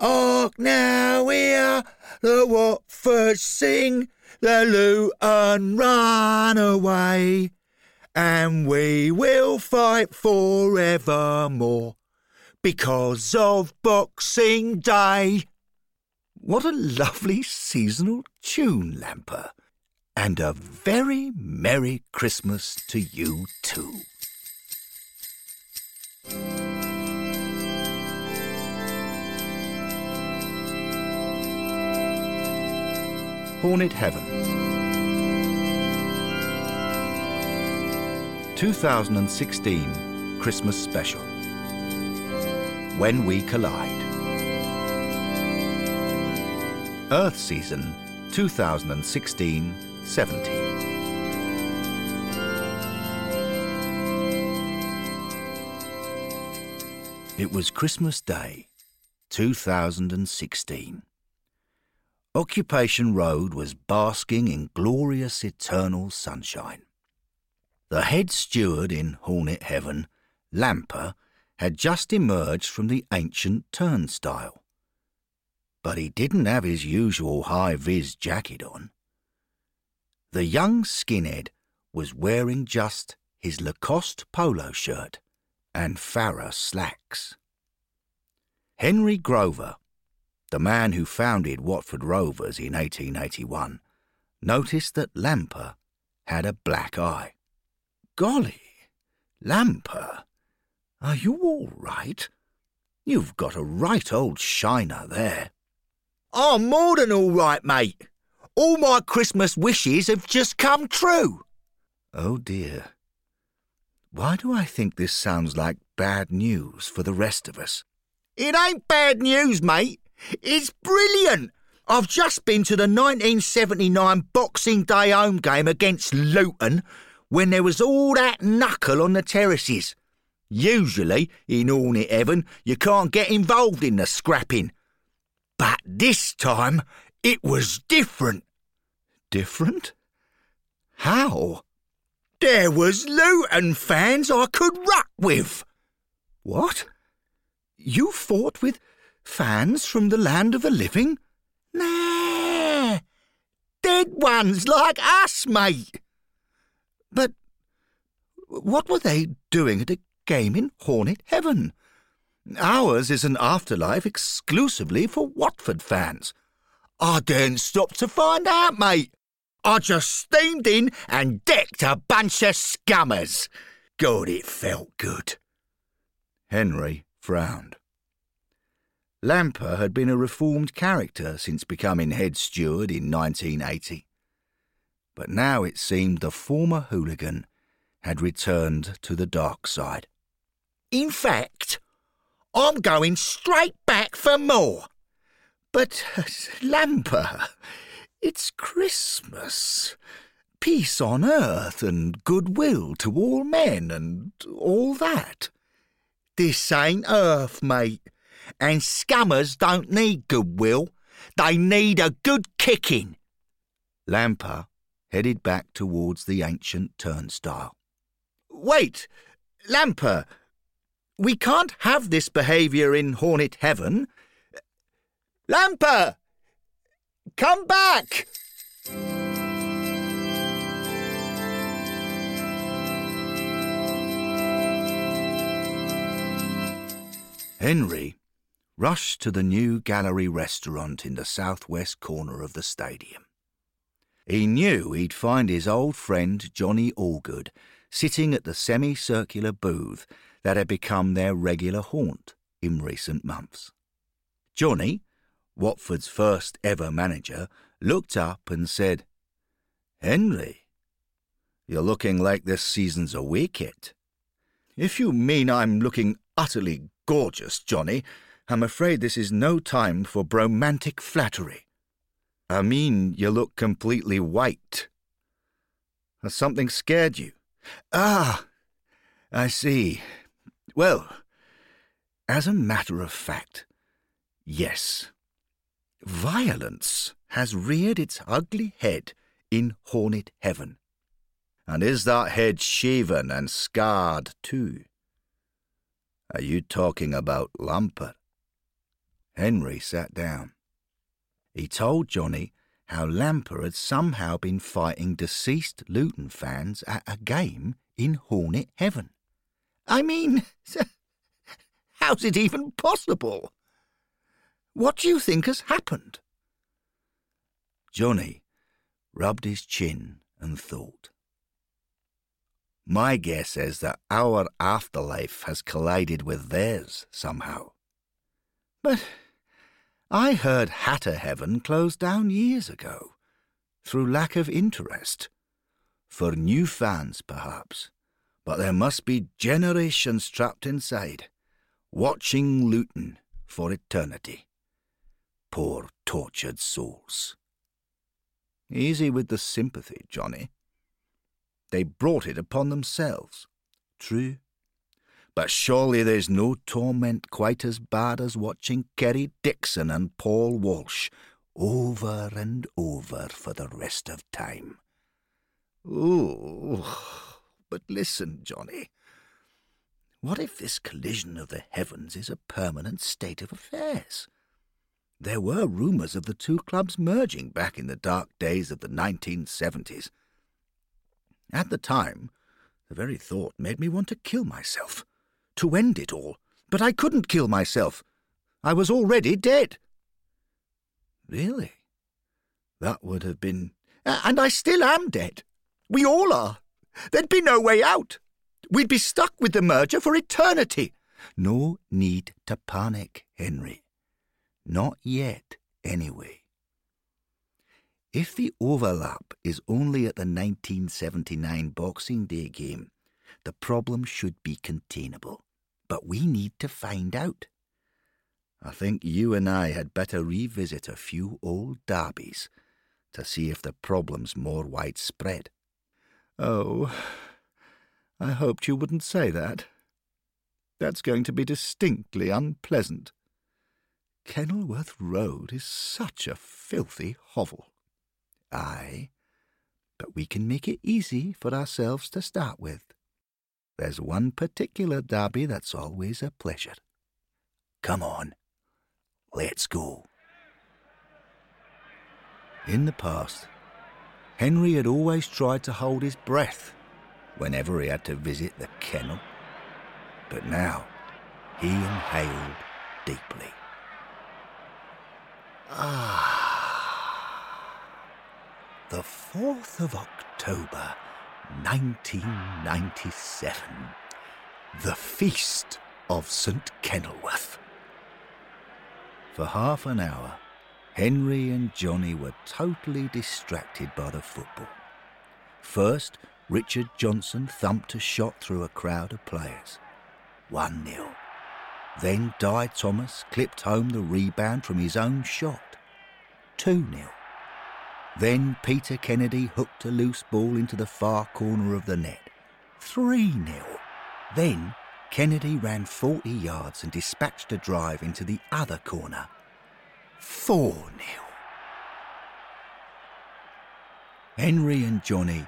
Hark now, we are the Watford sing, the Luton run away, and we will fight forevermore because of Boxing Day. What a lovely seasonal tune, Lamper. And a very Merry Christmas to you too. Hornet Heaven. 2016 Christmas Special. When We Collide. Earth Season 2016 17 It was Christmas Day 2016. Occupation Road was basking in glorious eternal sunshine. The head steward in Hornet Heaven, Lamper, had just emerged from the ancient turnstile. But he didn't have his usual high-vis jacket on. The young skinhead was wearing just his Lacoste polo shirt and Farah slacks. Henry Grover, the man who founded Watford Rovers in 1881, noticed that Lamper had a black eye. Golly, Lamper, are you all right? You've got a right old shiner there. I'm more than all right, mate. All my Christmas wishes have just come true. Oh dear. Why do I think this sounds like bad news for the rest of us? It ain't bad news, mate. It's brilliant! I've just been to the 1979 Boxing Day home game against Luton when there was all that knuckle on the terraces. Usually, in Hornet Heaven, you can't get involved in the scrapping. But this time, it was different. Different? How? There was Luton fans I could ruck with. What? You fought with Fans from the land of the living? Nah, dead ones like us, mate. But what were they doing at a game in Hornet Heaven? Ours is an afterlife exclusively for Watford fans. I didn't stop to find out, mate. I just steamed in and decked a bunch of scummers. God, it felt good. Henry frowned. Lamper had been a reformed character since becoming head steward in 1980. But now it seemed the former hooligan had returned to the dark side. In fact, I'm going straight back for more. But, Lamper, it's Christmas. Peace on earth and goodwill to all men and all that. This ain't earth, mate and scammers don't need goodwill. They need a good kicking. Lamper headed back towards the ancient turnstile. Wait, Lamper, we can't have this behaviour in Hornet Heaven. Lamper, come back! Henry rushed to the new gallery restaurant in the southwest corner of the stadium. He knew he'd find his old friend Johnny Allgood sitting at the semicircular booth that had become their regular haunt in recent months. Johnny, Watford's first ever manager, looked up and said, Henry, you're looking like this season's a wicket. If you mean I'm looking utterly gorgeous, Johnny, I'm afraid this is no time for bromantic flattery. I mean, you look completely white. Has something scared you? Ah, I see. Well, as a matter of fact, yes. Violence has reared its ugly head in Hornet Heaven. And is that head shaven and scarred too? Are you talking about Lamper? Henry sat down. He told Johnny how Lamper had somehow been fighting deceased Luton fans at a game in Hornet Heaven. I mean, how's it even possible? What do you think has happened? Johnny rubbed his chin and thought. My guess is that our afterlife has collided with theirs somehow. But I heard Hatter Heaven closed down years ago, through lack of interest. For new fans, perhaps, but there must be generations trapped inside, watching Luton for eternity. Poor tortured souls. Easy with the sympathy, Johnny. They brought it upon themselves. True. But surely there's no torment quite as bad as watching Kerry Dixon and Paul Walsh over and over for the rest of time. Ooh, but listen, Johnny. What if this collision of the heavens is a permanent state of affairs? There were rumours of the two clubs merging back in the dark days of the 1970s. At the time, the very thought made me want to kill myself, to end it all, but I couldn't kill myself. I was already dead. Really? That would have been. And I still am dead. We all are. There'd be no way out. We'd be stuck with the merger for eternity. No need to panic, Henry. Not yet, anyway. If the overlap is only at the 1979 Boxing Day game, the problem should be containable. But we need to find out. I think you and I had better revisit a few old derbies to see if the problem's more widespread. Oh, I hoped you wouldn't say that. That's going to be distinctly unpleasant. Kenilworth Road is such a filthy hovel. Aye, but we can make it easy for ourselves to start with. There's one particular derby that's always a pleasure. Come on, let's go. In the past, Henry had always tried to hold his breath whenever he had to visit the kennel. But now he inhaled deeply. Ah. The 4th of October, 1997. The Feast of St. Kenilworth. For half an hour, Henry and Johnny were totally distracted by the football. First, Richard Johnson thumped a shot through a crowd of players. 1 0. Then Dai Thomas clipped home the rebound from his own shot. 2 0. Then Peter Kennedy hooked a loose ball into the far corner of the net. 3 0. Then Kennedy ran 40 yards and dispatched a drive into the other corner. 4 0. Henry and Johnny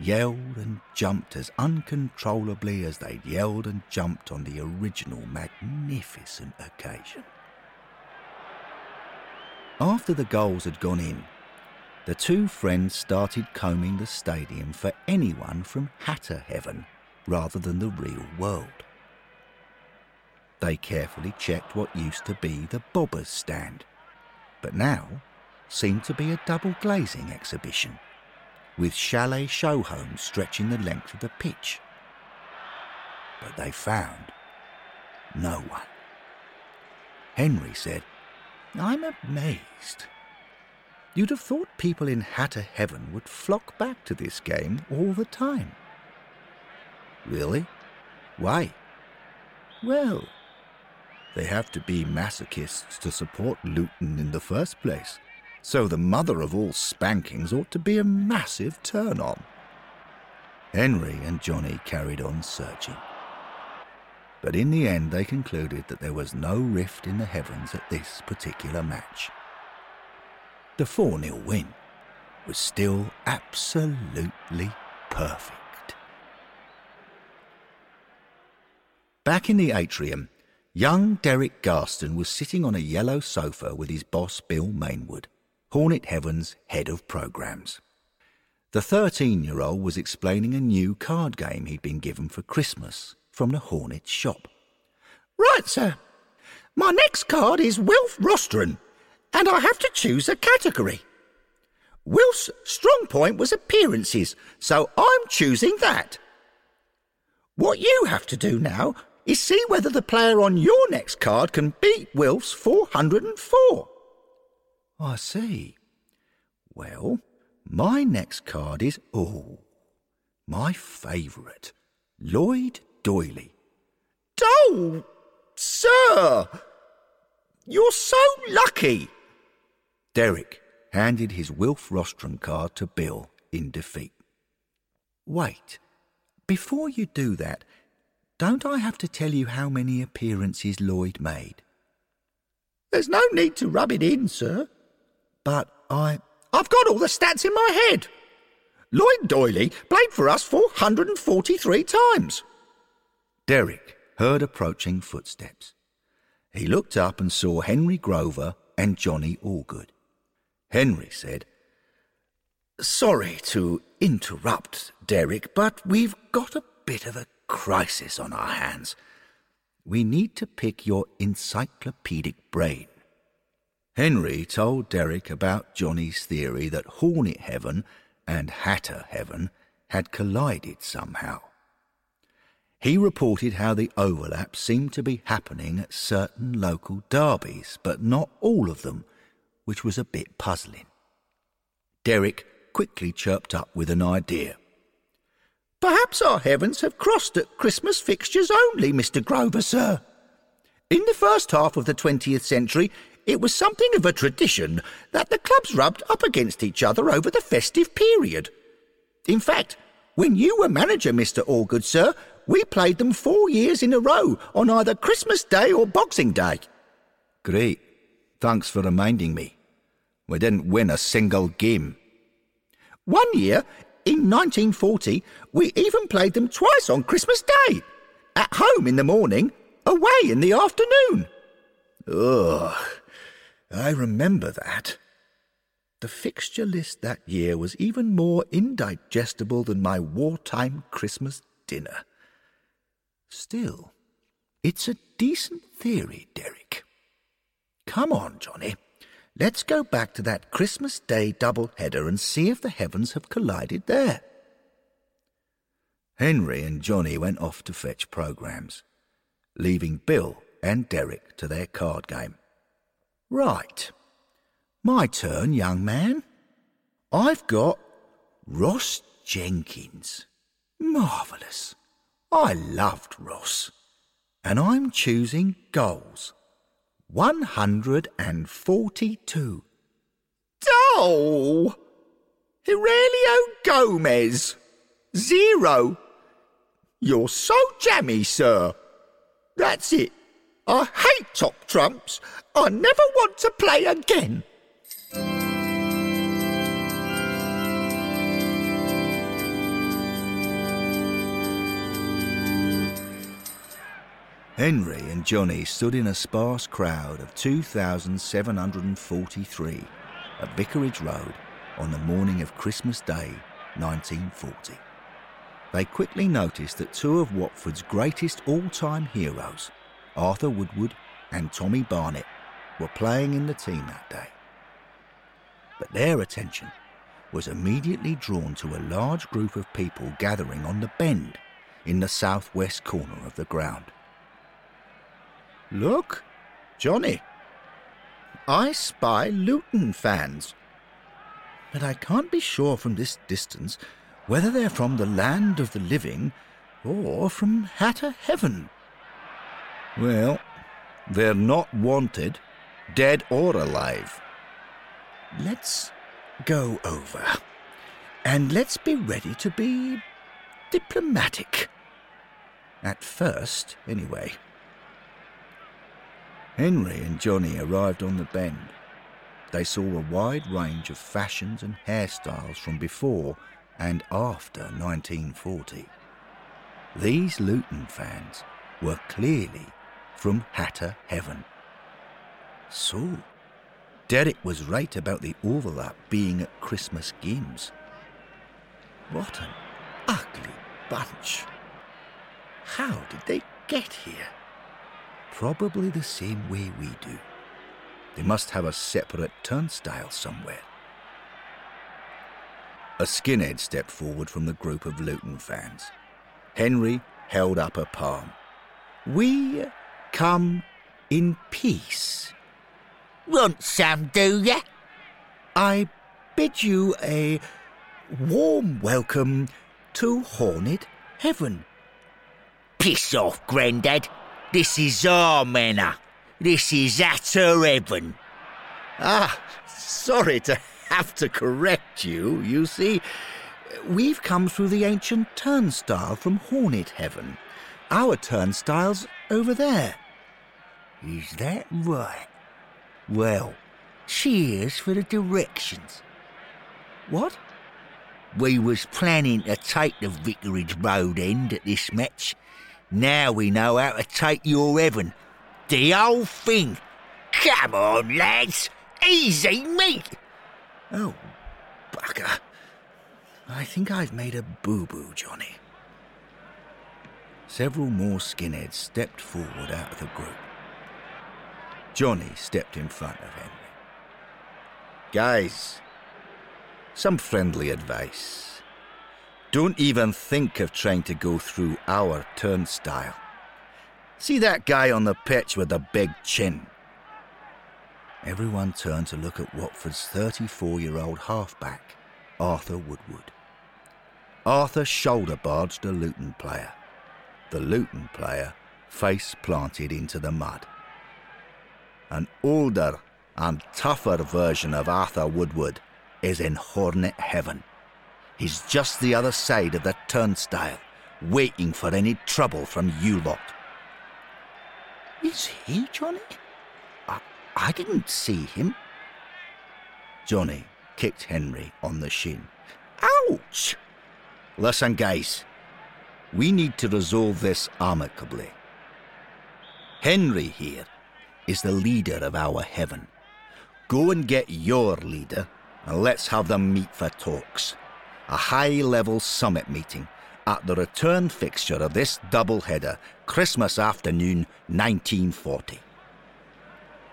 yelled and jumped as uncontrollably as they'd yelled and jumped on the original magnificent occasion. After the goals had gone in, the two friends started combing the stadium for anyone from Hatter Heaven rather than the real world. They carefully checked what used to be the Bobbers stand, but now seemed to be a double glazing exhibition with chalet show homes stretching the length of the pitch. But they found no one. Henry said, I'm amazed. You'd have thought people in Hatter Heaven would flock back to this game all the time. Really? Why? Well, they have to be masochists to support Luton in the first place. So the mother of all spankings ought to be a massive turn on. Henry and Johnny carried on searching. But in the end, they concluded that there was no rift in the heavens at this particular match. The 4 0 win was still absolutely perfect. Back in the atrium, Young Derek Garston was sitting on a yellow sofa with his boss Bill Mainwood, Hornet Heaven's head of programs. The 13 year old was explaining a new card game he'd been given for Christmas from the Hornet shop. Right, sir. My next card is Wilf Rostron, and I have to choose a category. Wilf's strong point was appearances, so I'm choosing that. What you have to do now is see whether the player on your next card can beat Wilf's 404. I see. Well, my next card is, oh, my favourite, Lloyd Doyley. Oh, sir! You're so lucky! Derek handed his Wilf Rostron card to Bill in defeat. Wait, before you do that, don't I have to tell you how many appearances Lloyd made? There's no need to rub it in, sir. But I. I've got all the stats in my head. Lloyd Doyley played for us 443 times. Derek heard approaching footsteps. He looked up and saw Henry Grover and Johnny Allgood. Henry said, Sorry to interrupt, Derek, but we've got a bit of a crisis on our hands. We need to pick your encyclopedic brain. Henry told Derek about Johnny's theory that Hornet Heaven and Hatter Heaven had collided somehow. He reported how the overlap seemed to be happening at certain local derbies, but not all of them, which was a bit puzzling. Derek quickly chirped up with an idea. Perhaps our heavens have crossed at Christmas fixtures only, Mr. Grover, sir. In the first half of the 20th century, it was something of a tradition that the clubs rubbed up against each other over the festive period. In fact, when you were manager, Mr. Allgood, sir, we played them four years in a row on either Christmas Day or Boxing Day. Great. Thanks for reminding me. We didn't win a single game. One year, in 1940, we even played them twice on Christmas Day. At home in the morning, away in the afternoon. Ugh, I remember that. The fixture list that year was even more indigestible than my wartime Christmas dinner. Still, it's a decent theory, Derek. Come on, Johnny. Let's go back to that Christmas Day double header and see if the heavens have collided there. Henry and Johnny went off to fetch programs, leaving Bill and Derek to their card game. Right. My turn, young man. I've got Ross Jenkins. Marvellous. I loved Ross. And I'm choosing goals. 142. Oh! Heurelho Gomes. Zero. You're so jammy, sir. That's it. I hate top trumps. I never want to play again. Henry and Johnny stood in a sparse crowd of 2,743 at Vicarage Road on the morning of Christmas Day 1940. They quickly noticed that two of Watford's greatest all time heroes, Arthur Woodward and Tommy Barnett, were playing in the team that day. But their attention was immediately drawn to a large group of people gathering on the bend in the southwest corner of the ground. Look, Johnny. I spy Luton fans. But I can't be sure from this distance whether they're from the land of the living or from Hatter Heaven. Well, they're not wanted, dead or alive. Let's go over. And let's be ready to be diplomatic. At first, anyway. Henry and Johnny arrived on the bend. They saw a wide range of fashions and hairstyles from before and after 1940. These Luton fans were clearly from Hatter Heaven. So, Derek was right about the overlap being at Christmas games. What an ugly bunch. How did they get here? Probably the same way we do. They must have a separate turnstile somewhere. A skinhead stepped forward from the group of Luton fans. Henry held up a palm. We come in peace. Want some, do ya? I bid you a warm welcome to Hornet Heaven. Piss off, Grandad. This is our manor. This is Hatter Heaven. Ah, sorry to have to correct you. You see, we've come through the ancient turnstile from Hornet Heaven. Our turnstile's over there. Is that right? Well, cheers for the directions. What? We was planning to take the Vicarage Road end at this match. Now we know how to take your heaven. The whole thing. Come on, lads. Easy, meat. Oh, bugger. I think I've made a boo boo, Johnny. Several more skinheads stepped forward out of the group. Johnny stepped in front of Henry. Guys, some friendly advice. Don't even think of trying to go through our turnstile. See that guy on the pitch with the big chin? Everyone turned to look at Watford's 34 year old halfback, Arthur Woodward. Arthur shoulder barged a Luton player. The Luton player face planted into the mud. An older and tougher version of Arthur Woodward is in Hornet Heaven. He's just the other side of that turnstile, waiting for any trouble from you lot. Is he, Johnny? I, I didn't see him. Johnny kicked Henry on the shin. Ouch! Listen, guys. We need to resolve this amicably. Henry here is the leader of our heaven. Go and get your leader and let's have them meet for talks. A high level summit meeting at the return fixture of this doubleheader, Christmas afternoon 1940.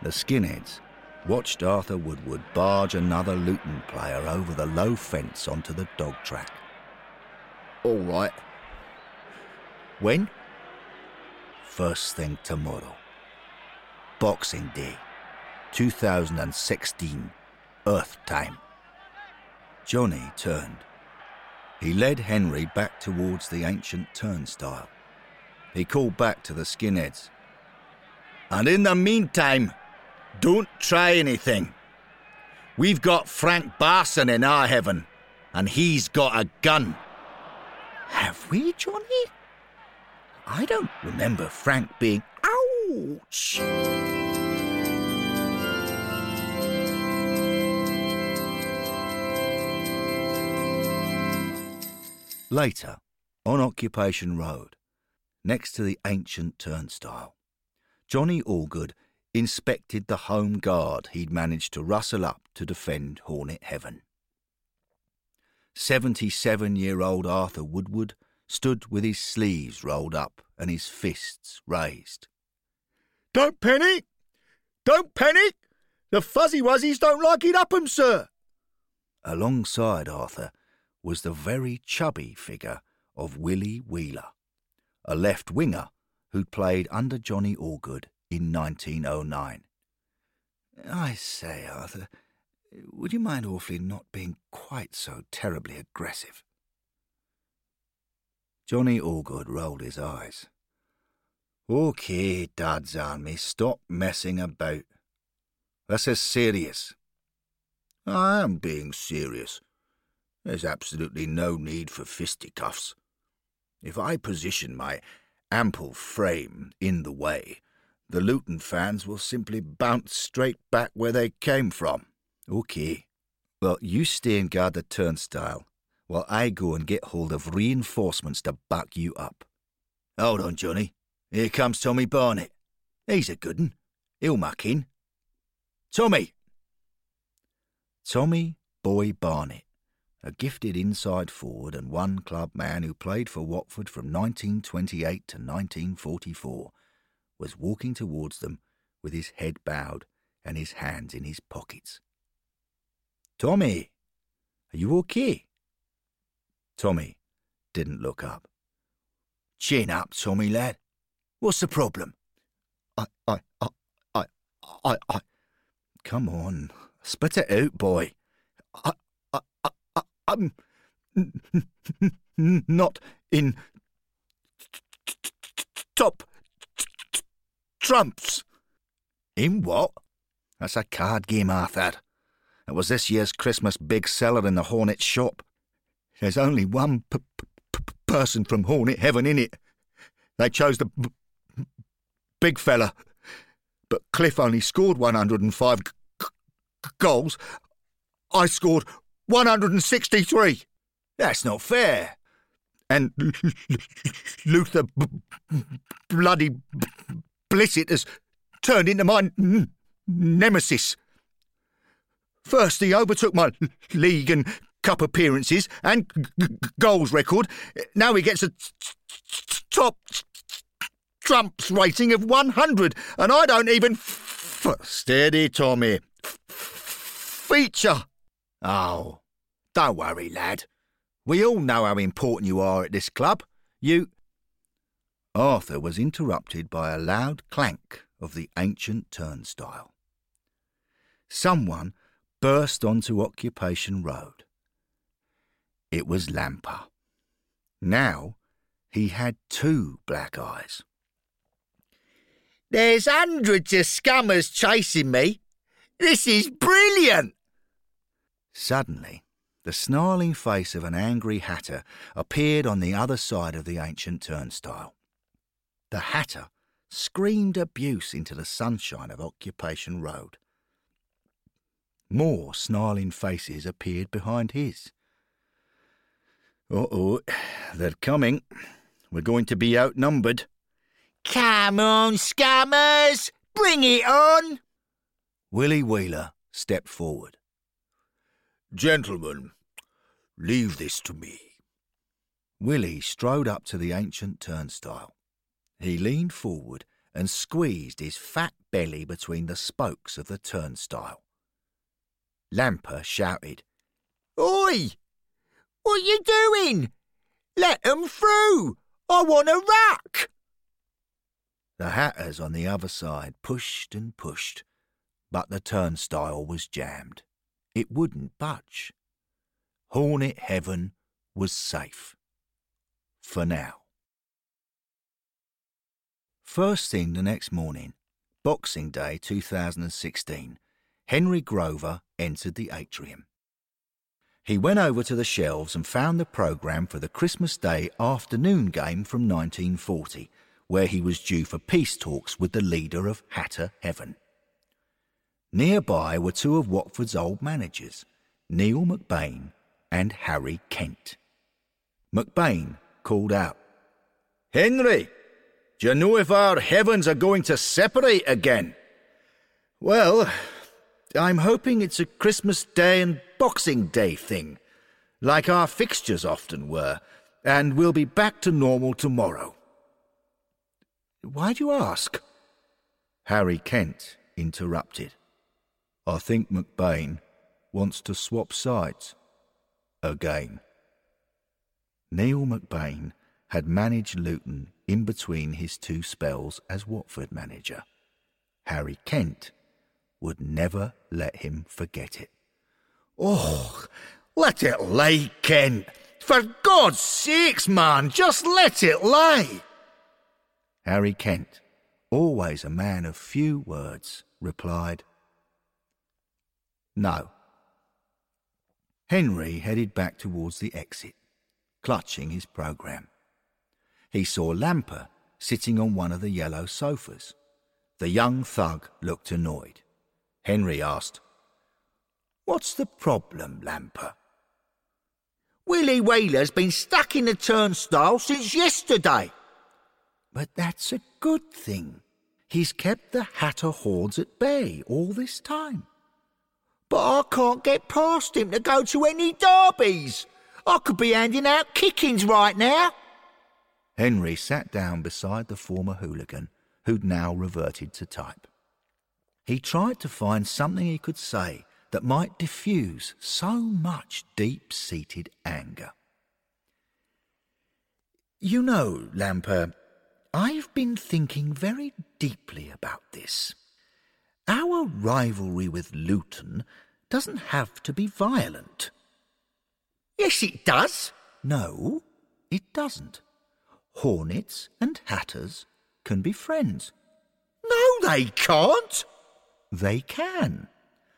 The skinheads watched Arthur Woodward barge another Luton player over the low fence onto the dog track. All right. When? First thing tomorrow. Boxing Day, 2016, Earth time. Johnny turned. He led Henry back towards the ancient turnstile. He called back to the skinheads. And in the meantime, don't try anything. We've got Frank Barson in our heaven, and he's got a gun. Have we, Johnny? I don't remember Frank being. Ouch! Later, on Occupation Road, next to the ancient turnstile, Johnny Allgood inspected the home guard he'd managed to rustle up to defend Hornet Heaven. 77 year old Arthur Woodward stood with his sleeves rolled up and his fists raised. Don't panic! Don't panic! The fuzzy wuzzies don't like it up 'em, sir! Alongside Arthur was the very chubby figure of Willie Wheeler, a left winger who'd played under Johnny Allgood in 1909. I say, Arthur, would you mind awfully not being quite so terribly aggressive? Johnny Allgood rolled his eyes. OK, Dad's Army, stop messing about. This is serious. I am being serious. There's absolutely no need for fisticuffs. If I position my ample frame in the way, the Luton fans will simply bounce straight back where they came from. OK. Well, you stay and guard the turnstile, while I go and get hold of reinforcements to back you up. Hold on, Johnny. Here comes Tommy Barnett. He's a good un. He'll muck in. Tommy! Tommy Boy Barnett, a gifted inside forward and one club man who played for Watford from 1928 to 1944, was walking towards them with his head bowed and his hands in his pockets. Tommy, are you okay? Tommy didn't look up. Chin up, Tommy lad. What's the problem? I, I, I, I, I, I. Come on, spit it out, boy. I, I'm not in top trumps. In what? That's a card game, Arthur. It was this year's Christmas big seller in the Hornet shop. There's only one p- p- person from Hornet Heaven in it. They chose the b- big fella. But Cliff only scored 105 g- g- goals. I scored 163. That's not fair. And Luther b- bloody Blissett has turned into my n- nemesis. First, he overtook my league and cup appearances and goals record. Now he gets a top Trump's rating of 100, and I don't even. F- Steady, Tommy. F- feature. Oh, don't worry, lad. We all know how important you are at this club. You. Arthur was interrupted by a loud clank of the ancient turnstile. Someone burst onto Occupation Road. It was Lamper. Now he had two black eyes. There's hundreds of scummers chasing me. This is brilliant. Suddenly, the snarling face of an angry hatter appeared on the other side of the ancient turnstile. The hatter screamed abuse into the sunshine of Occupation Road. More snarling faces appeared behind his. Uh oh, they're coming. We're going to be outnumbered. Come on, scammers! Bring it on. Willie Wheeler stepped forward. Gentlemen, leave this to me. Willie strode up to the ancient turnstile. He leaned forward and squeezed his fat belly between the spokes of the turnstile. Lamper shouted, Oi! What you doing? Let 'em through. I want a rack! The hatters on the other side pushed and pushed, but the turnstile was jammed. It wouldn't budge. Hornet Heaven was safe. For now. First thing the next morning, Boxing Day 2016, Henry Grover entered the atrium. He went over to the shelves and found the programme for the Christmas Day afternoon game from 1940, where he was due for peace talks with the leader of Hatter Heaven. Nearby were two of Watford's old managers, Neil McBain and Harry Kent. McBain called out, Henry, do you know if our heavens are going to separate again? Well, I'm hoping it's a Christmas Day and Boxing Day thing, like our fixtures often were, and we'll be back to normal tomorrow. Why do you ask? Harry Kent interrupted. I think McBain wants to swap sides again. Neil McBain had managed Luton in between his two spells as Watford manager. Harry Kent would never let him forget it. Oh, let it lay, Kent. For God's sakes, man, just let it lay. Harry Kent, always a man of few words, replied, No. Henry headed back towards the exit, clutching his programme. He saw Lamper sitting on one of the yellow sofas. The young thug looked annoyed. Henry asked, What's the problem, Lamper? Willie Wheeler's been stuck in the turnstile since yesterday. But that's a good thing. He's kept the Hatter hordes at bay all this time. But I can't get past him to go to any derbies. I could be handing out kickings right now. Henry sat down beside the former hooligan, who'd now reverted to type. He tried to find something he could say that might diffuse so much deep seated anger. You know, Lamper, I've been thinking very deeply about this. Our rivalry with Luton doesn't have to be violent. Yes, it does. No, it doesn't. Hornets and Hatters can be friends. No, they can't. They can.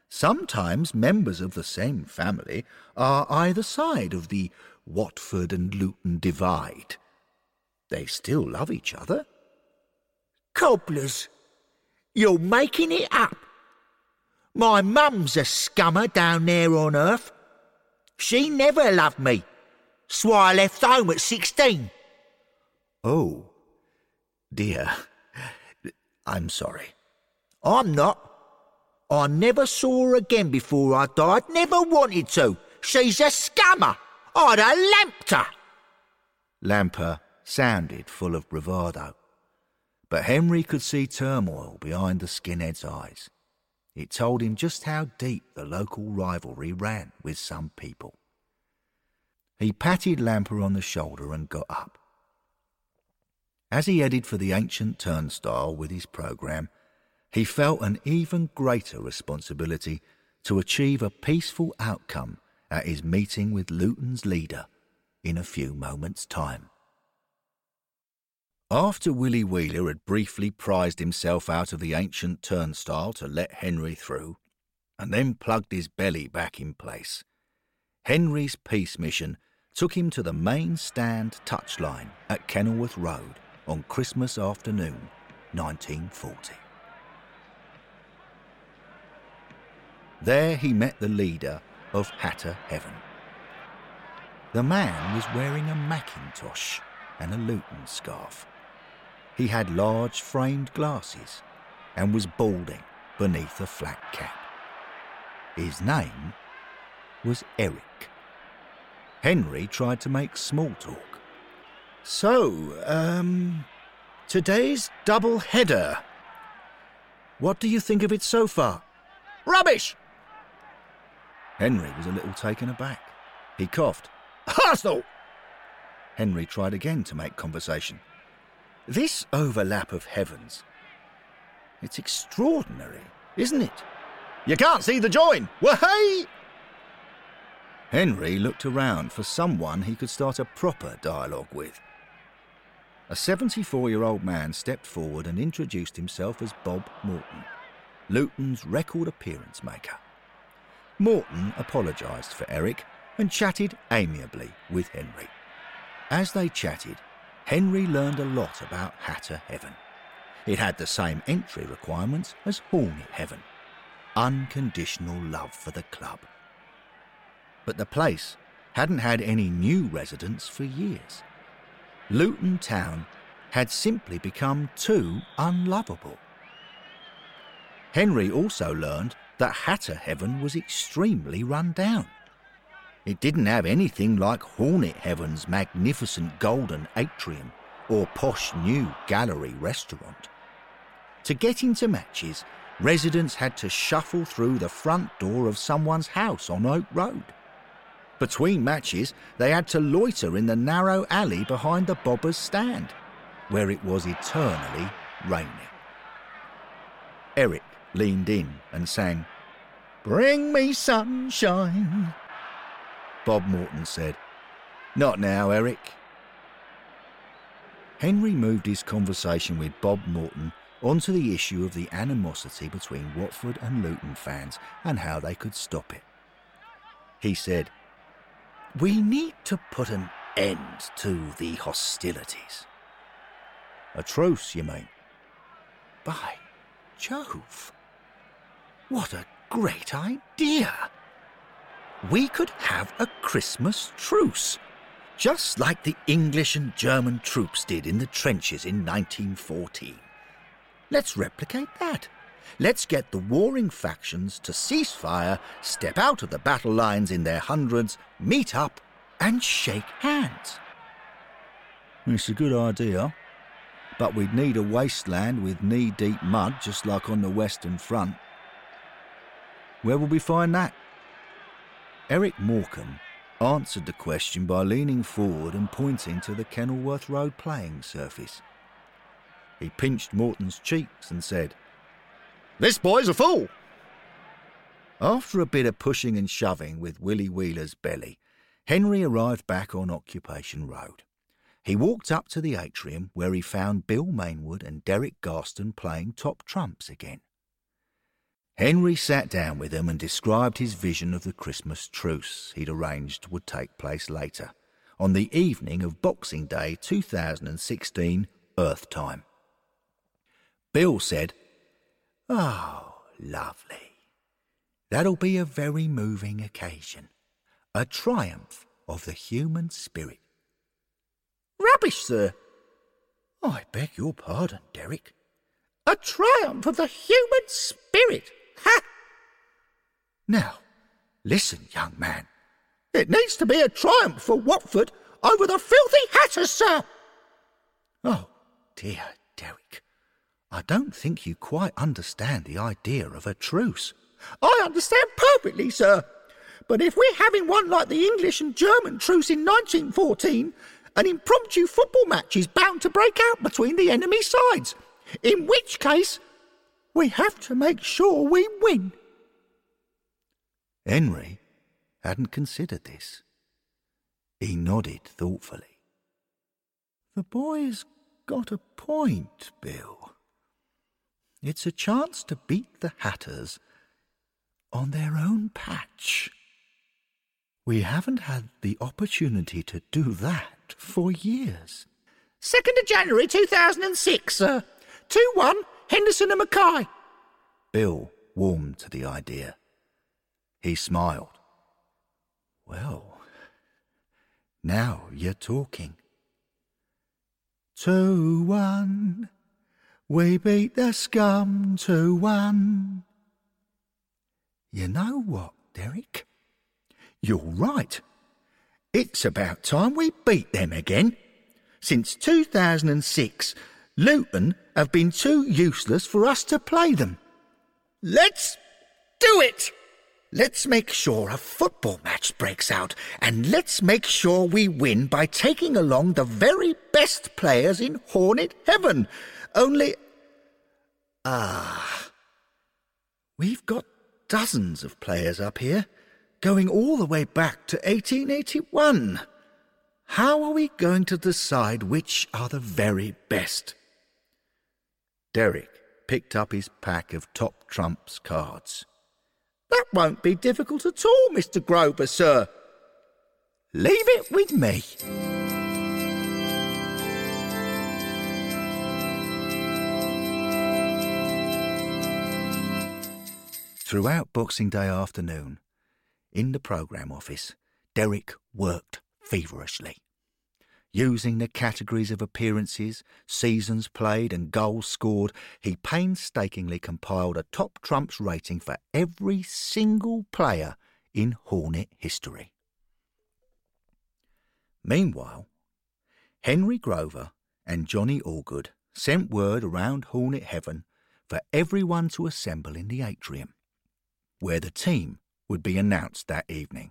Sometimes members of the same family are either side of the Watford and Luton divide. They still love each other. Cobblers, you're making it up. My mum's a scummer down there on earth. She never loved me, so I left home at sixteen. Oh, dear. I'm sorry. I'm not. I never saw her again before I died, never wanted to. She's a scummer. I'd have lamped her. Lamper sounded full of bravado. But Henry could see turmoil behind the skinhead's eyes. It told him just how deep the local rivalry ran with some people. He patted Lamper on the shoulder and got up. As he headed for the ancient turnstile with his programme, he felt an even greater responsibility to achieve a peaceful outcome at his meeting with Luton's leader in a few moments' time. After Willie Wheeler had briefly prized himself out of the ancient turnstile to let Henry through, and then plugged his belly back in place, Henry's peace mission took him to the main stand touchline at Kenilworth Road on Christmas afternoon, 1940. There he met the leader of Hatter Heaven. The man was wearing a mackintosh and a Luton scarf. He had large framed glasses and was balding beneath a flat cap. His name was Eric. Henry tried to make small talk. So, um, today's double header. What do you think of it so far? Rubbish! Henry was a little taken aback. He coughed. Arsenal! Henry tried again to make conversation. This overlap of heavens. It's extraordinary, isn't it? You can't see the join. Wahey! Henry looked around for someone he could start a proper dialogue with. A 74 year old man stepped forward and introduced himself as Bob Morton, Luton's record appearance maker. Morton apologised for Eric and chatted amiably with Henry. As they chatted, Henry learned a lot about Hatter Heaven. It had the same entry requirements as Hornet Heaven unconditional love for the club. But the place hadn't had any new residents for years. Luton Town had simply become too unlovable. Henry also learned that Hatter Heaven was extremely run down. It didn't have anything like Hornet Heaven's magnificent golden atrium or posh new gallery restaurant. To get into matches, residents had to shuffle through the front door of someone's house on Oak Road. Between matches, they had to loiter in the narrow alley behind the Bobber's stand, where it was eternally raining. Eric leaned in and sang, Bring me sunshine. Bob Morton said. Not now, Eric. Henry moved his conversation with Bob Morton onto the issue of the animosity between Watford and Luton fans and how they could stop it. He said, We need to put an end to the hostilities. A truce, you mean? By Jove! What a great idea! We could have a Christmas truce, just like the English and German troops did in the trenches in 1914. Let's replicate that. Let's get the warring factions to cease fire, step out of the battle lines in their hundreds, meet up, and shake hands. It's a good idea, but we'd need a wasteland with knee deep mud just like on the Western Front. Where will we find that? Eric Morecambe answered the question by leaning forward and pointing to the Kenilworth Road playing surface. He pinched Morton's cheeks and said, This boy's a fool. After a bit of pushing and shoving with Willie Wheeler's belly, Henry arrived back on Occupation Road. He walked up to the atrium where he found Bill Mainwood and Derek Garston playing top trumps again. Henry sat down with them and described his vision of the Christmas truce he'd arranged would take place later, on the evening of Boxing Day 2016, Earth time. Bill said, Oh, lovely. That'll be a very moving occasion. A triumph of the human spirit. Rubbish, sir. I beg your pardon, Derek. A triumph of the human spirit. Ha! Now, listen, young man. It needs to be a triumph for Watford over the filthy hatters, sir. Oh, dear, Derek. I don't think you quite understand the idea of a truce. I understand perfectly, sir. But if we're having one like the English and German truce in 1914, an impromptu football match is bound to break out between the enemy sides. In which case, we have to make sure we win. Henry hadn't considered this. He nodded thoughtfully. The boy's got a point, Bill. It's a chance to beat the Hatters on their own patch. We haven't had the opportunity to do that for years. 2nd of January 2006, sir. Uh, 2 1, Henderson and Mackay. Bill warmed to the idea. He smiled. Well, now you're talking. 2 1. We beat the scum 2 1. You know what, Derek? You're right. It's about time we beat them again. Since 2006, Luton have been too useless for us to play them. Let's do it! Let's make sure a football match breaks out, and let's make sure we win by taking along the very best players in Hornet Heaven. Only. Ah. We've got dozens of players up here, going all the way back to 1881. How are we going to decide which are the very best? Derek picked up his pack of top trumps cards. That won't be difficult at all, Mr. Grover, sir. Leave it with me. Throughout Boxing Day afternoon, in the programme office, Derek worked feverishly. Using the categories of appearances, seasons played, and goals scored, he painstakingly compiled a top trumps rating for every single player in Hornet history. Meanwhile, Henry Grover and Johnny Allgood sent word around Hornet Heaven for everyone to assemble in the atrium where the team would be announced that evening.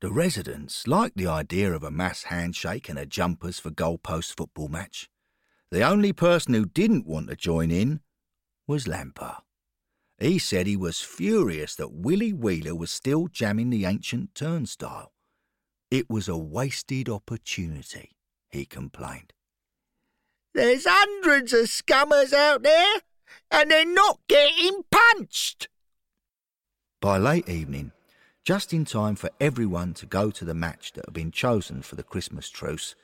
The residents liked the idea of a mass handshake and a jumpers for goalpost football match. The only person who didn't want to join in was Lamper. He said he was furious that Willie Wheeler was still jamming the ancient turnstile. It was a wasted opportunity, he complained. There's hundreds of scummers out there, and they're not getting punched. By late evening, just in time for everyone to go to the match that had been chosen for the Christmas truce,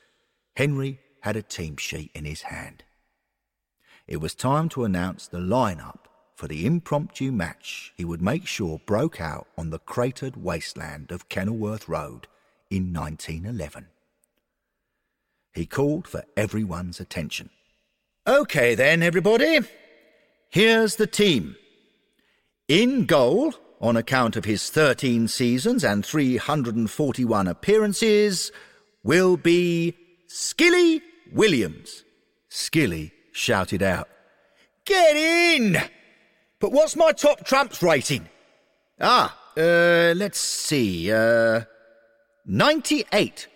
Henry had a team sheet in his hand. It was time to announce the line-up for the impromptu match he would make sure broke out on the cratered wasteland of Kenilworth Road in 1911. He called for everyone's attention. OK then, everybody. Here's the team. In goal, on account of his 13 seasons and 341 appearances, will be Skilly Williams. Skilly shouted out, Get in! But what's my top trumps rating? Ah, uh, let's see, uh, 98.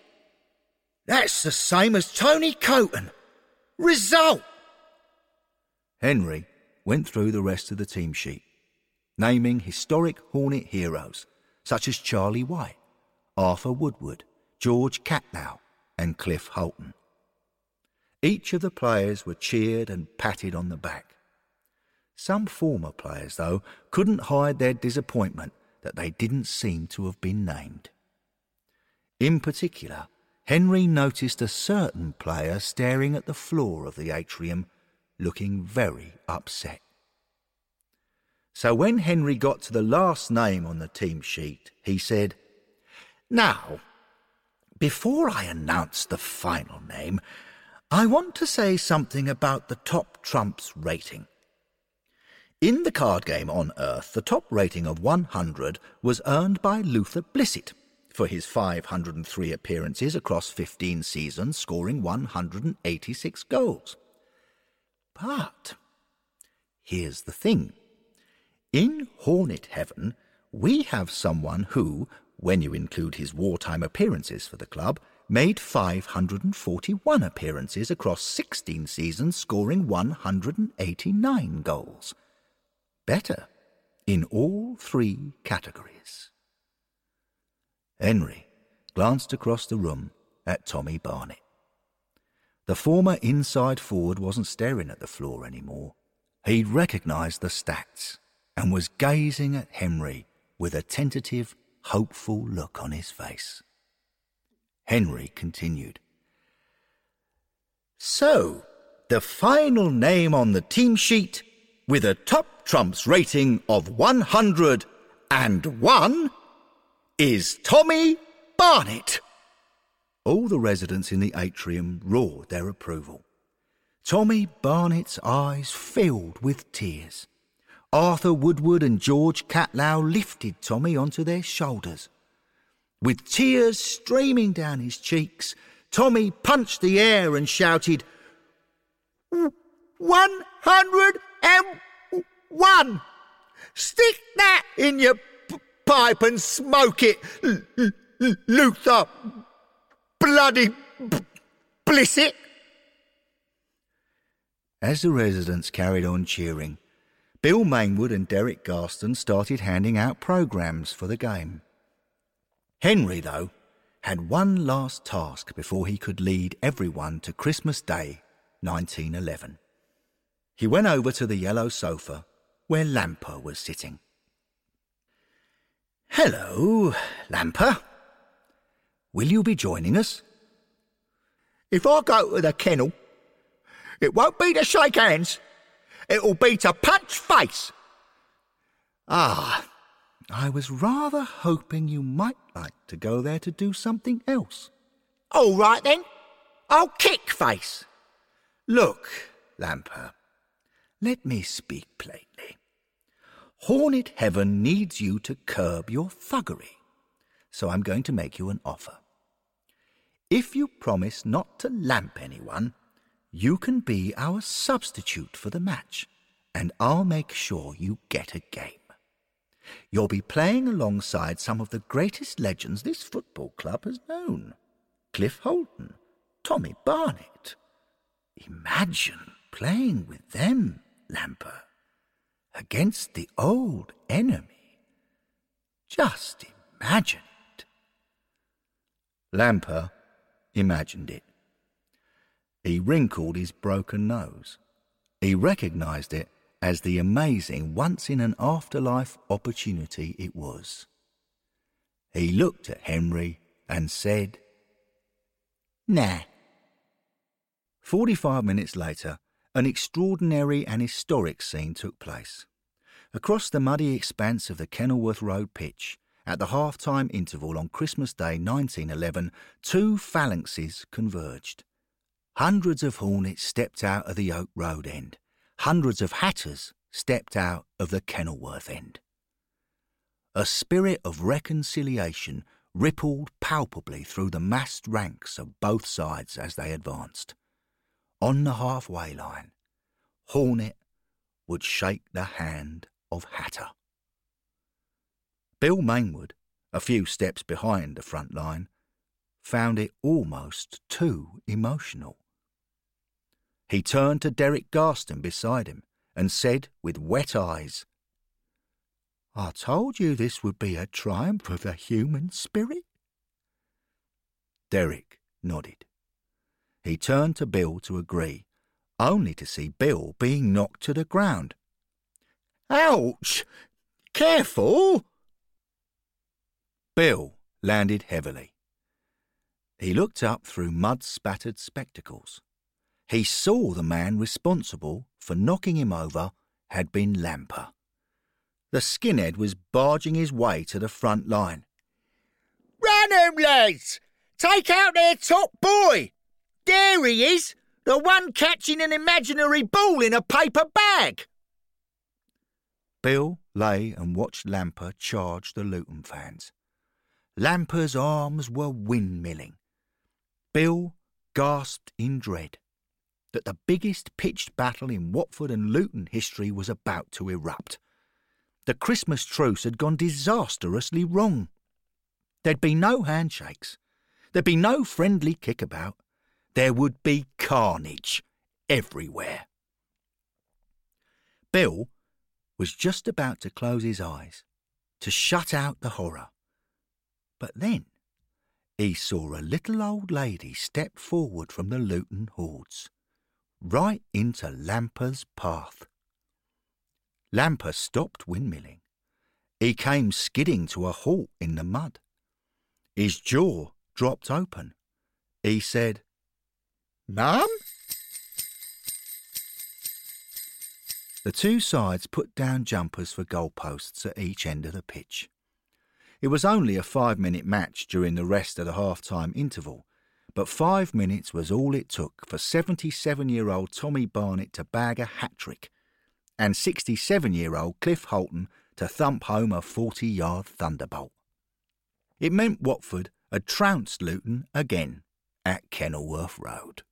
That's the same as Tony Coton. Result! Henry went through the rest of the team sheet, naming historic Hornet heroes such as Charlie White, Arthur Woodward, George Catlow, and Cliff Holton. Each of the players were cheered and patted on the back. Some former players, though, couldn't hide their disappointment that they didn't seem to have been named. In particular, Henry noticed a certain player staring at the floor of the atrium, looking very upset. So when Henry got to the last name on the team sheet, he said, Now, before I announce the final name, I want to say something about the top trumps rating. In the card game on Earth, the top rating of 100 was earned by Luther Blissett for his 503 appearances across 15 seasons, scoring 186 goals. But here's the thing in Hornet Heaven, we have someone who, when you include his wartime appearances for the club, made 541 appearances across 16 seasons, scoring 189 goals. Better in all three categories. Henry glanced across the room at Tommy Barnett. The former inside forward wasn't staring at the floor anymore. He'd recognised the stats and was gazing at Henry with a tentative, hopeful look on his face. Henry continued. So, the final name on the team sheet, with a top trumps rating of 101, is Tommy Barnett. All the residents in the atrium roared their approval. Tommy Barnett's eyes filled with tears. Arthur Woodward and George Catlow lifted Tommy onto their shoulders. With tears streaming down his cheeks, Tommy punched the air and shouted, One hundred and one! Stick that in your p- pipe and smoke it, L- L- Luther! Bloody b- Blissett! As the residents carried on cheering, Bill Mainwood and Derek Garston started handing out programs for the game. Henry, though, had one last task before he could lead everyone to Christmas Day 1911. He went over to the yellow sofa where Lamper was sitting. Hello, Lamper. Will you be joining us? If I go to the kennel, it won't be to shake hands. It'll be to punch face. Ah, I was rather hoping you might like to go there to do something else. All right then. I'll kick face. Look, Lamper, let me speak plainly. Hornet Heaven needs you to curb your thuggery, so I'm going to make you an offer. If you promise not to lamp anyone, you can be our substitute for the match, and I'll make sure you get a game. You'll be playing alongside some of the greatest legends this football club has known Cliff Holton, Tommy Barnett. Imagine playing with them, Lamper, against the old enemy. Just imagine it. Lamper imagined it. He wrinkled his broken nose. He recognized it as the amazing once in an afterlife opportunity it was. He looked at Henry and said, Nah. Forty five minutes later, an extraordinary and historic scene took place. Across the muddy expanse of the Kenilworth Road pitch, at the half time interval on Christmas Day 1911, two phalanxes converged. Hundreds of hornets stepped out of the Oak Road end. Hundreds of hatters stepped out of the Kenilworth end. A spirit of reconciliation rippled palpably through the massed ranks of both sides as they advanced. On the halfway line, Hornet would shake the hand of Hatter. Bill Mainwood, a few steps behind the front line, found it almost too emotional. He turned to Derek Garston beside him and said with wet eyes, I told you this would be a triumph of the human spirit. Derek nodded. He turned to Bill to agree, only to see Bill being knocked to the ground. Ouch! Careful! Bill landed heavily. He looked up through mud spattered spectacles. He saw the man responsible for knocking him over had been Lamper. The skinhead was barging his way to the front line. Run 'em, lads! Take out their top boy! There he is! The one catching an imaginary ball in a paper bag! Bill lay and watched Lamper charge the Luton fans. Lamper's arms were windmilling. Bill gasped in dread that the biggest pitched battle in Watford and Luton history was about to erupt. The Christmas truce had gone disastrously wrong. There'd be no handshakes. There'd be no friendly kickabout. There would be carnage everywhere. Bill was just about to close his eyes, to shut out the horror. But then he saw a little old lady step forward from the Luton hordes right into Lamper's path. Lamper stopped windmilling. He came skidding to a halt in the mud. His jaw dropped open. He said, Mum? The two sides put down jumpers for goalposts at each end of the pitch. It was only a five minute match during the rest of the half time interval, but five minutes was all it took for 77 year old Tommy Barnett to bag a hat trick and 67 year old Cliff Holton to thump home a 40 yard thunderbolt. It meant Watford had trounced Luton again at Kenilworth Road.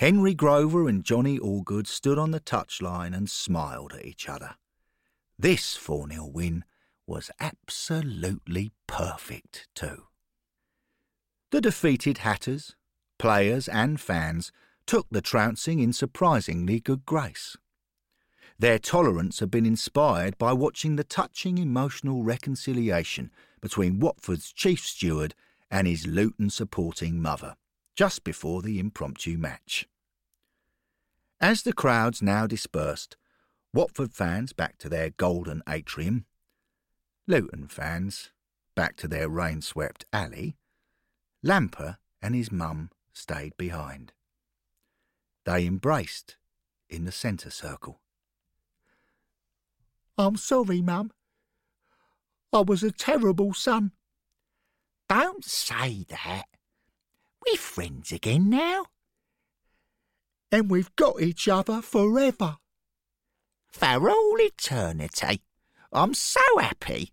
Henry Grover and Johnny Allgood stood on the touchline and smiled at each other. This 4 0 win was absolutely perfect, too. The defeated Hatters, players, and fans took the trouncing in surprisingly good grace. Their tolerance had been inspired by watching the touching emotional reconciliation between Watford's chief steward and his Luton supporting mother, just before the impromptu match. As the crowds now dispersed, Watford fans back to their golden atrium, Luton fans back to their rain swept alley, Lamper and his mum stayed behind. They embraced in the centre circle. I'm sorry, Mum. I was a terrible son. Don't say that. We're friends again now. And we've got each other forever. For all eternity. I'm so happy.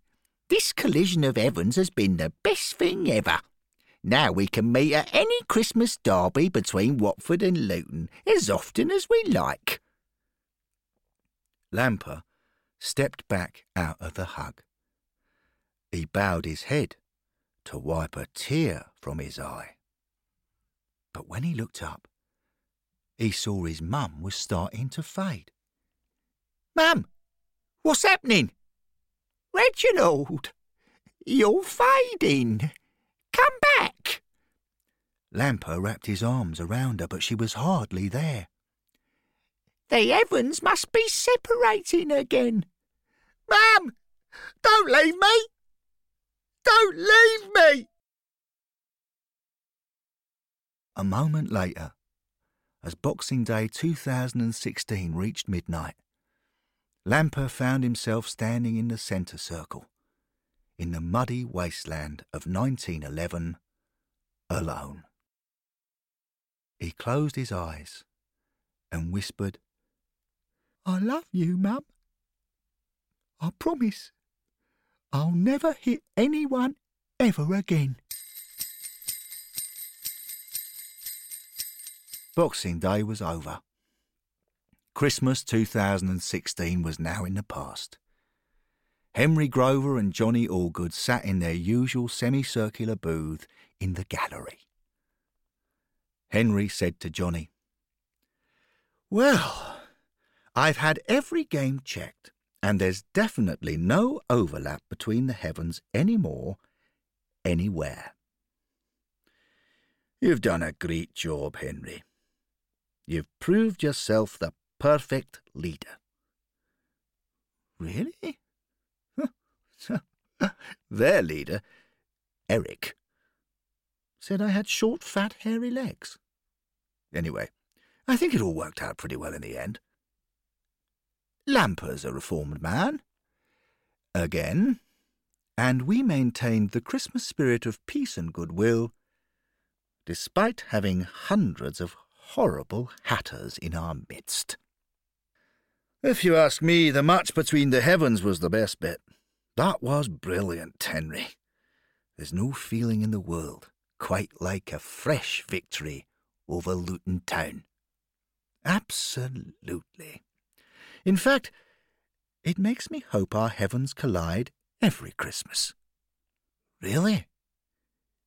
This collision of heavens has been the best thing ever. Now we can meet at any Christmas derby between Watford and Luton as often as we like. Lamper stepped back out of the hug. He bowed his head to wipe a tear from his eye. But when he looked up, he saw his mum was starting to fade. Mum, what's happening? Reginald, you're fading. Come back. Lamper wrapped his arms around her, but she was hardly there. The heavens must be separating again. Ma'am, don't leave me. Don't leave me. A moment later, as Boxing Day 2016 reached midnight, Lamper found himself standing in the centre circle, in the muddy wasteland of 1911, alone. He closed his eyes and whispered, I love you, Mum. I promise I'll never hit anyone ever again. Boxing Day was over. Christmas 2016 was now in the past. Henry Grover and Johnny Allgood sat in their usual semicircular booth in the gallery. Henry said to Johnny, Well, I've had every game checked, and there's definitely no overlap between the heavens any more, anywhere. You've done a great job, Henry. You've proved yourself the perfect leader. Really? Their leader, Eric, said I had short, fat, hairy legs. Anyway, I think it all worked out pretty well in the end. Lamper's a reformed man. Again. And we maintained the Christmas spirit of peace and goodwill, despite having hundreds of horrible hatters in our midst. If you ask me, the match between the heavens was the best bit. That was brilliant, Henry. There's no feeling in the world quite like a fresh victory over Luton Town. Absolutely. In fact, it makes me hope our heavens collide every Christmas. Really?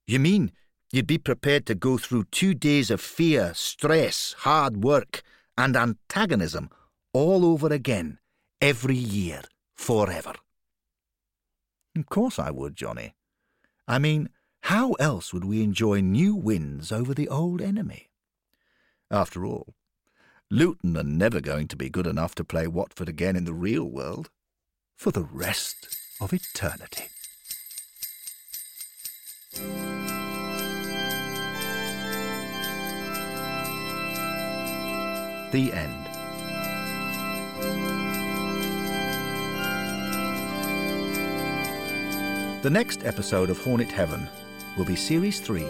You mean you'd be prepared to go through two days of fear, stress, hard work, and antagonism all over again, every year, forever? Of course I would, Johnny. I mean, how else would we enjoy new wins over the old enemy? After all, Luton are never going to be good enough to play Watford again in the real world for the rest of eternity. The end. The next episode of Hornet Heaven will be Series 3,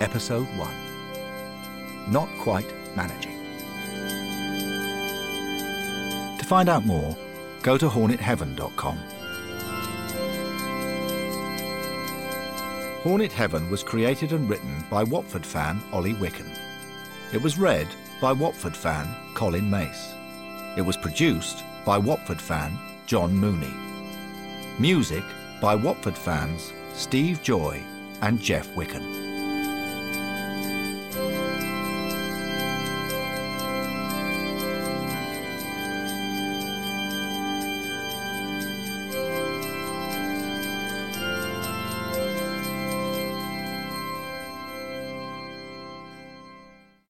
Episode 1 Not Quite Managing. To find out more, go to hornetheaven.com. Hornet Heaven was created and written by Watford fan Ollie Wicken. It was read by Watford fan Colin Mace. It was produced by Watford fan John Mooney. Music by Watford fans Steve Joy and Jeff Wicken.